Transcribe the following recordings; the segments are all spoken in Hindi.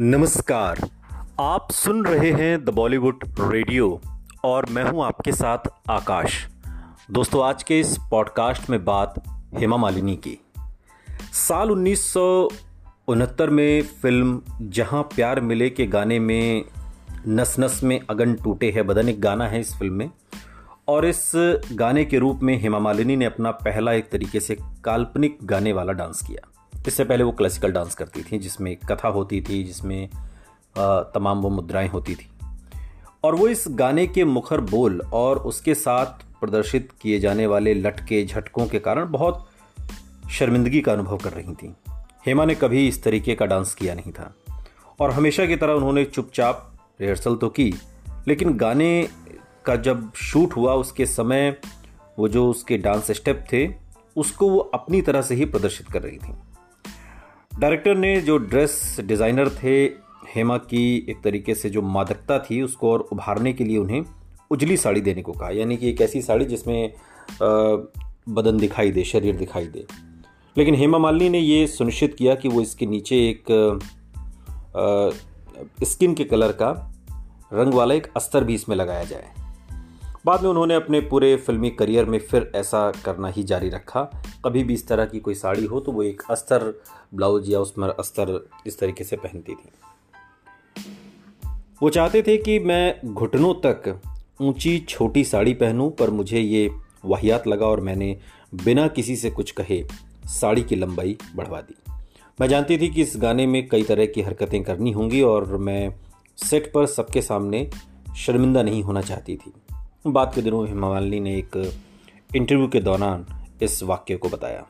नमस्कार। आप सुन रहे हैं द बॉलीवुड रेडियो और मैं हूँ आपके साथ आकाश। दोस्तों, आज के इस पॉडकास्ट में बात हेमा मालिनी की। साल उन्नीस सौ उनहत्तर में फ़िल्म जहाँ प्यार मिले के गाने में नस नस में अगन टूटे है, बदन एक गाना है इस फ़िल्म में। और इस गाने के रूप में हेमा मालिनी ने अपना पहला एक तरीके से काल्पनिक गाने वाला डांस किया। इससे पहले वो क्लासिकल डांस करती थी, जिसमें कथा होती थी, जिसमें तमाम वो मुद्राएँ होती थी। और वो इस गाने के मुखर बोल और उसके साथ प्रदर्शित किए जाने वाले लटके झटकों के कारण बहुत शर्मिंदगी का अनुभव कर रही थी। हेमा ने कभी इस तरीके का डांस किया नहीं था। और हमेशा की तरह उन्होंने चुपचाप रिहर्सल तो की, लेकिन गाने का जब शूट हुआ उसके समय, वो जो उसके डांस स्टेप थे, उसको वो अपनी तरह से ही प्रदर्शित कर रही थी। डायरेक्टर ने जो ड्रेस डिज़ाइनर थे, हेमा की एक तरीके से जो मादकता थी, उसको और उभारने के लिए उन्हें उजली साड़ी देने को कहा। यानी कि एक ऐसी साड़ी जिसमें बदन दिखाई दे, शरीर दिखाई दे। लेकिन हेमा मालिनी ने ये सुनिश्चित किया कि वो इसके नीचे एक स्किन के कलर का रंग वाला एक अस्तर भी इसमें लगाया जाए। बाद में उन्होंने अपने पूरे फिल्मी करियर में फिर ऐसा करना ही जारी रखा। कभी भी इस तरह की कोई साड़ी हो तो वो एक अस्तर ब्लाउज या उसमें अस्तर इस तरीके से पहनती थी। वो चाहते थे कि मैं घुटनों तक ऊँची छोटी साड़ी पहनूं, पर मुझे ये वाहियात लगा और मैंने बिना किसी से कुछ कहे साड़ी की लंबाई बढ़वा दी। मैं जानती थी कि इस गाने में कई तरह की हरकतें करनी होंगी और मैं सेट पर सबके सामने शर्मिंदा नहीं होना चाहती थी। बाद के दिनों हेमा ने एक इंटरव्यू के दौरान इस वाक्य को बताया।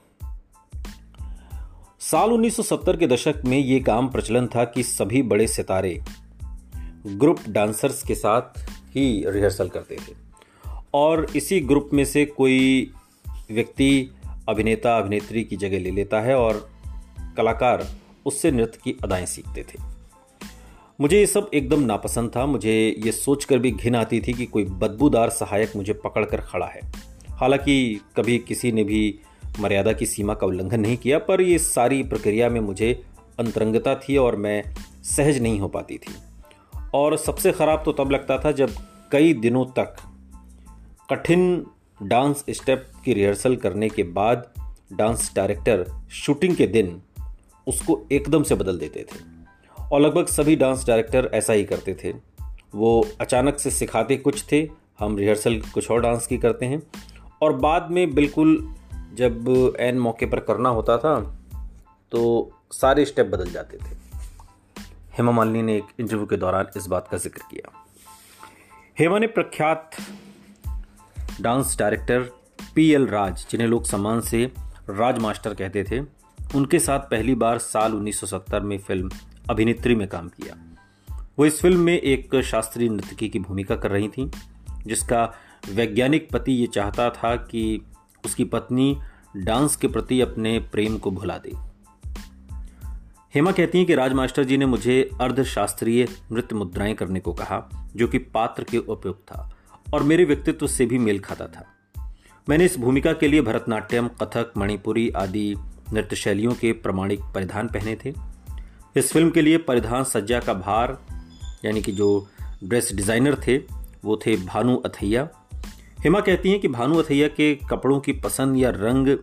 साल 1970 के दशक में यह काम प्रचलन था कि सभी बड़े सितारे ग्रुप डांसर्स के साथ ही रिहर्सल करते थे। और इसी ग्रुप में से कोई व्यक्ति, अभिनेता, अभिनेत्री की जगह ले लेता है और कलाकार उससे नृत्य की अदाएँ सीखते थे। मुझे ये सब एकदम नापसंद था। मुझे ये सोचकर भी घिन आती थी कि कोई बदबूदार सहायक मुझे पकड़कर खड़ा है। हालाँकि कभी किसी ने भी मर्यादा की सीमा का उल्लंघन नहीं किया, पर ये सारी प्रक्रिया में मुझे अंतरंगता थी और मैं सहज नहीं हो पाती थी। और सबसे ख़राब तो तब लगता था जब कई दिनों तक कठिन डांस स्टेप की रिहर्सल करने के बाद डांस डायरेक्टर शूटिंग के दिन उसको एकदम से बदल देते थे। और लगभग सभी डांस डायरेक्टर ऐसा ही करते थे। वो अचानक से सिखाते कुछ थे, हम रिहर्सल कुछ और डांस की करते हैं। और बाद में बिल्कुल जब एन मौके पर करना होता था तो सारे स्टेप बदल जाते थे। हेमा मालिनी ने एक इंटरव्यू के दौरान इस बात का ज़िक्र किया। हेमा ने प्रख्यात dance director P L Raj, जिन्हें लोग सम्मान से राज मास्टर कहते थे, उनके साथ पहली बार साल 1970 में फ़िल्म अभिनेत्री में काम किया। वो इस फ़िल्म में एक शास्त्रीय नृत्यकी की भूमिका कर रही थी, जिसका वैज्ञानिक पति ये चाहता था कि उसकी पत्नी डांस के प्रति अपने प्रेम को भुला दे। हेमा कहती हैं कि राज मास्टर जी ने मुझे अर्धशास्त्रीय नृत्य मुद्राएँ करने को कहा, जो कि पात्र के उपयुक्त था, और मेरे व्यक्तित्व से भी मेल खाता था। मैंने इस भूमिका के लिए भरतनाट्यम, कथक, मणिपुरी आदि नृत्य शैलियों के प्रमाणिक परिधान पहने थे। इस फ़िल्म के लिए परिधान सज्जा का भार, यानी कि जो ड्रेस डिज़ाइनर थे, वो थे भानु अथैया। हेमा कहती हैं कि भानु अथैया के कपड़ों की पसंद या रंग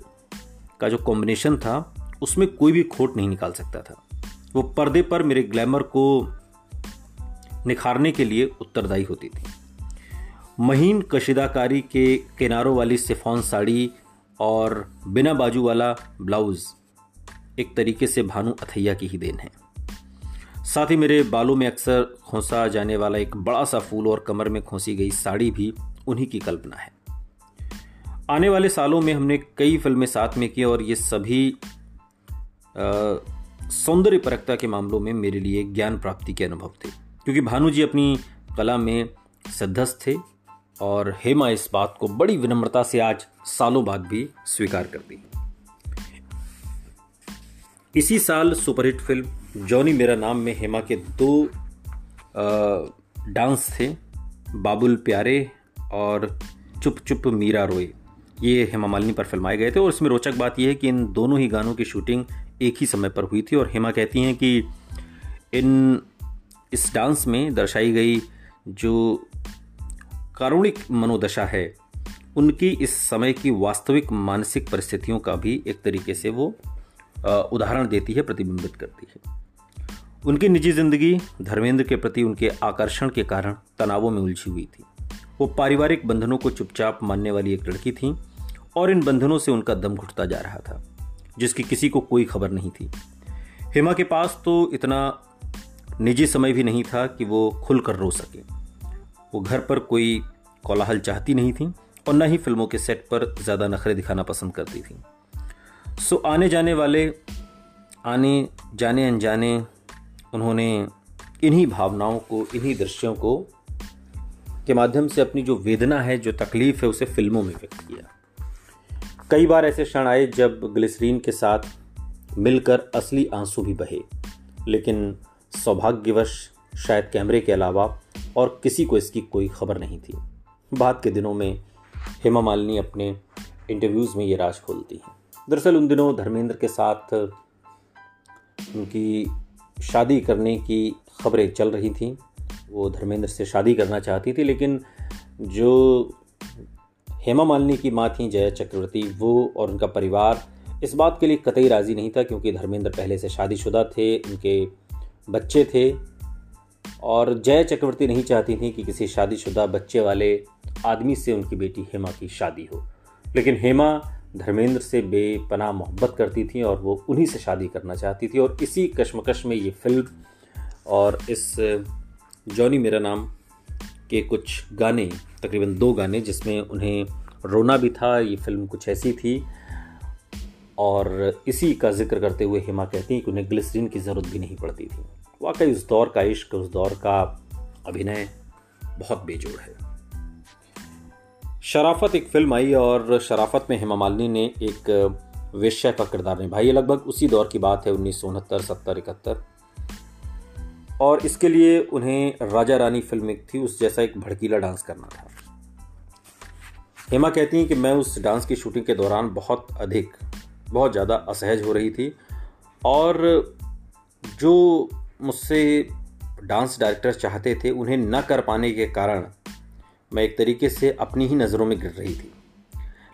का जो कॉम्बिनेशन था, उसमें कोई भी खोट नहीं निकाल सकता था। वो पर्दे पर मेरे ग्लैमर को निखारने के लिए उत्तरदायी होती थी। महीन कशिदाकारी के किनारों वाली सिफॉन साड़ी और बिना बाजू वाला ब्लाउज एक तरीके से भानु अथैया की ही देन है। साथ ही मेरे बालों में अक्सर खोसा जाने वाला एक बड़ा सा फूल और कमर में खोसी गई साड़ी भी उन्हीं की कल्पना है। आने वाले सालों में हमने कई फ़िल्में साथ में की और ये सभी सौंदर्य परकता के मामलों में मेरे लिए ज्ञान प्राप्ति के अनुभव थे। क्योंकि भानु जी अपनी कला में सिद्धस्त थे और हेमा इस बात को बड़ी विनम्रता से आज सालों बाद भी स्वीकार करती इसी साल सुपरहिट फ़िल्म जॉनी मेरा नाम, में हेमा के दो डांस थे, बाबुल प्यारे और चुप चुप मीरा रोए। ये हेमा मालिनी पर फिल्माए गए थे और इसमें रोचक बात यह है कि इन दोनों ही गानों की शूटिंग एक ही समय पर हुई थी और हेमा कहती हैं कि इन, इस डांस में दर्शाई गई जो कारुणिक मनोदशा है, उनकी इस समय की वास्तविक मानसिक परिस्थितियों का भी एक तरीके से वो उदाहरण देती है, प्रतिबिंबित करती है। उनकी निजी ज़िंदगी धर्मेंद्र के प्रति उनके आकर्षण के कारण तनावों में उलझी हुई थी। वो पारिवारिक बंधनों को चुपचाप मानने वाली एक लड़की थी और इन बंधनों से उनका दम घुटता जा रहा था, जिसकी किसी को कोई खबर नहीं थी। हेमा के पास तो इतना निजी समय भी नहीं था कि वो खुलकर रो सके। वो घर पर कोई कोलाहल चाहती नहीं थी और न ही फ़िल्मों के सेट पर ज़्यादा नखरे दिखाना पसंद करती थी। सो आने जाने वाले, आने जाने अनजाने, उन्होंने इन्हीं भावनाओं को, इन्हीं दृश्यों को के माध्यम से अपनी जो वेदना है, जो तकलीफ़ है, उसे फ़िल्मों में व्यक्त किया। कई बार ऐसे क्षण आए जब ग्लिसरीन के साथ मिलकर असली आँसू भी बहे, लेकिन सौभाग्यवश शायद कैमरे के अलावा और किसी को इसकी कोई खबर नहीं थी। बाद के दिनों में हेमा मालिनी अपने इंटरव्यूज़ में ये राज खोलती हैं। दरअसल उन दिनों धर्मेंद्र के साथ उनकी शादी करने की खबरें चल रही थी। वो धर्मेंद्र से शादी करना चाहती थी, लेकिन जो हेमा मालिनी की माँ थी, जया चक्रवर्ती, वो और उनका परिवार इस बात के लिए कतई राज़ी नहीं था क्योंकि धर्मेंद्र पहले से शादीशुदा थे, उनके बच्चे थे और जय चक्रवर्ती नहीं चाहती थी कि किसी शादीशुदा बच्चे वाले आदमी से उनकी बेटी हेमा की शादी हो। लेकिन हेमा धर्मेंद्र से बेपना मोहब्बत करती थी और वो उन्हीं से शादी करना चाहती थी और इसी कश्मकश में ये फ़िल्म और इस जॉनी मेरा नाम के कुछ गाने, तकरीबन दो गाने, जिसमें उन्हें रोना भी था, ये फ़िल्म कुछ ऐसी थी। और इसी का ज़िक्र करते हुए हेमा कहती हैं कि उन्हें ग्लिसरीन की ज़रूरत भी नहीं पड़ती थी। वाकई उस दौर का इश्क, उस दौर का अभिनय बहुत बेजोड़ है। शराफत एक फ़िल्म आई और शराफत में हेमा मालिनी ने एक वेश्या का किरदार निभाई। लगभग उसी दौर की बात है, उन्नीस सौ उनहत्तर, सत्तर, इकहत्तर। और इसके लिए उन्हें राजा रानी फ़िल्म एक थी, उस जैसा एक भड़कीला डांस करना था। हेमा कहती हैं कि मैं उस डांस की शूटिंग के दौरान बहुत अधिक, बहुत ज़्यादा असहज हो रही थी और जो मुझसे डांस डायरेक्टर चाहते थे, उन्हें न कर पाने के कारण मैं एक तरीके से अपनी ही नज़रों में गिर रही थी।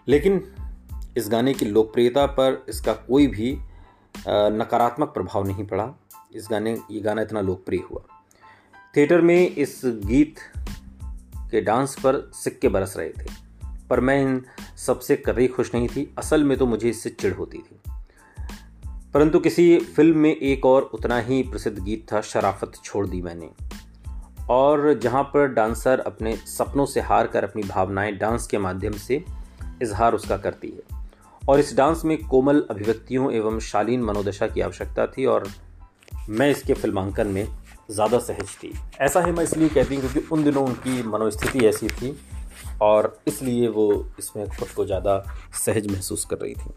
लेकिन इस गाने की लोकप्रियता पर इसका कोई भी नकारात्मक प्रभाव नहीं पड़ा। इस गाने, ये गाना इतना लोकप्रिय हुआ। थिएटर में इस गीत के डांस पर सिक्के बरस रहे थे, पर मैं इन सबसे कतई खुश नहीं थी। असल में तो मुझे इससे चिढ़ होती थी। परंतु किसी फ़िल्म में एक और उतना ही प्रसिद्ध गीत था, शराफत छोड़ दी मैंने। और जहाँ पर डांसर अपने सपनों से हार कर अपनी भावनाएँ डांस के माध्यम से इजहार उसका करती है। और इस डांस में कोमल अभिव्यक्तियों एवं शालीन मनोदशा की आवश्यकता थी और मैं इसके फिल्मांकन में ज़्यादा सहज थी। ऐसा है मैं इसलिए कहती हूँ क्योंकि उन दिनों उनकी मनोस्थिति ऐसी थी और इसलिए वो इसमें खुद को ज़्यादा सहज महसूस कर रही थी।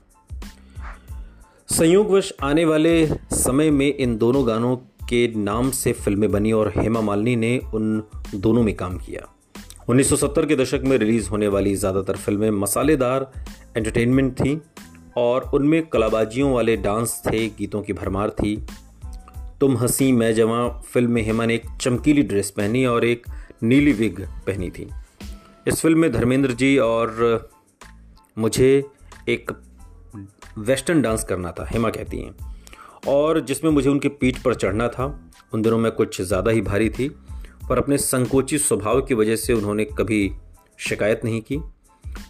संयोगवश आने वाले समय में इन दोनों गानों के नाम से फ़िल्में बनी और हेमा मालिनी ने उन दोनों में काम किया। 1970 के दशक में रिलीज़ होने वाली ज़्यादातर फ़िल्में मसालेदार एंटरटेनमेंट थी और उनमें कलाबाजियों वाले डांस थे, गीतों की भरमार थी। तुम हँसी, मैं जवां, फ़िल्म में हेमा ने एक चमकीली ड्रेस पहनी और एक नीली विग पहनी थी। इस फ़िल्म में धर्मेंद्र जी और मुझे एक वेस्टर्न डांस करना था, हेमा कहती हैं। और जिसमें मुझे उनकी पीठ पर चढ़ना था। उन दिनों में कुछ ज़्यादा ही भारी थी, पर अपने संकोचित स्वभाव की वजह से उन्होंने कभी शिकायत नहीं की।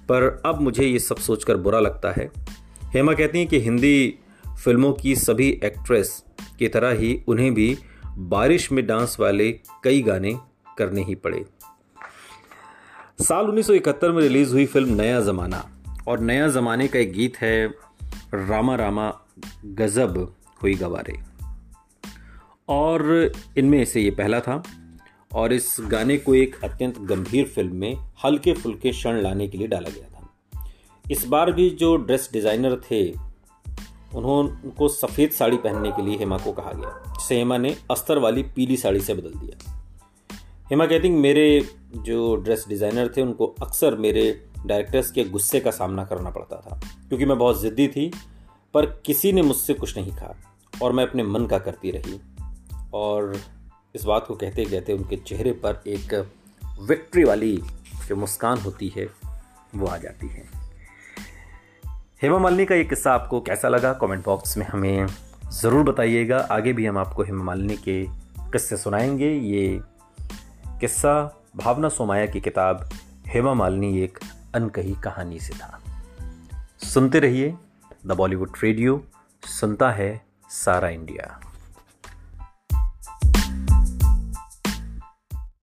पर अब मुझे ये सब सोचकर बुरा लगता है। हेमा कहती हैं कि हिंदी फ़िल्मों की सभी एक्ट्रेस की तरह ही उन्हें भी बारिश में डांस वाले कई गाने करने ही पड़े। साल 1971 में रिलीज़ हुई फ़िल्म नया ज़माना, और नया ज़माने का एक गीत है, रामा रामा गजब। हुई गवारे। और इनमें से ये पहला था, और इस गाने को एक अत्यंत गंभीर फ़िल्म में हल्के फुल्के क्षण लाने के लिए डाला गया था। इस बार भी जो ड्रेस डिज़ाइनर थे उन्होंने सफ़ेद साड़ी पहनने के लिए हेमा को कहा गया, जिसे हेमा ने अस्तर वाली पीली साड़ी से बदल दिया। हेमा कहती मेरे जो ड्रेस डिज़ाइनर थे, उनको अक्सर मेरे डायरेक्टर्स के गुस्से का सामना करना पड़ता था, क्योंकि मैं बहुत ज़िद्दी थी, पर किसी ने मुझसे कुछ नहीं कहा। और मैं अपने मन का करती रही। और इस बात को कहते कहते उनके चेहरे पर एक विक्ट्री वाली जो मुस्कान होती है, वो आ जाती है। हेमा मालिनी का ये किस्सा आपको कैसा लगा? कमेंट बॉक्स में हमें ज़रूर बताइएगा। आगे भी हम आपको हेमा मालिनी के किस्से सुनाएँगे। ये किस्सा भावना सोमाया की किताब हेमा मालिनी एक अनकही कहानी से था। सुनते रहिए द बॉलीवुड रेडियो। सुनता है सारा इंडिया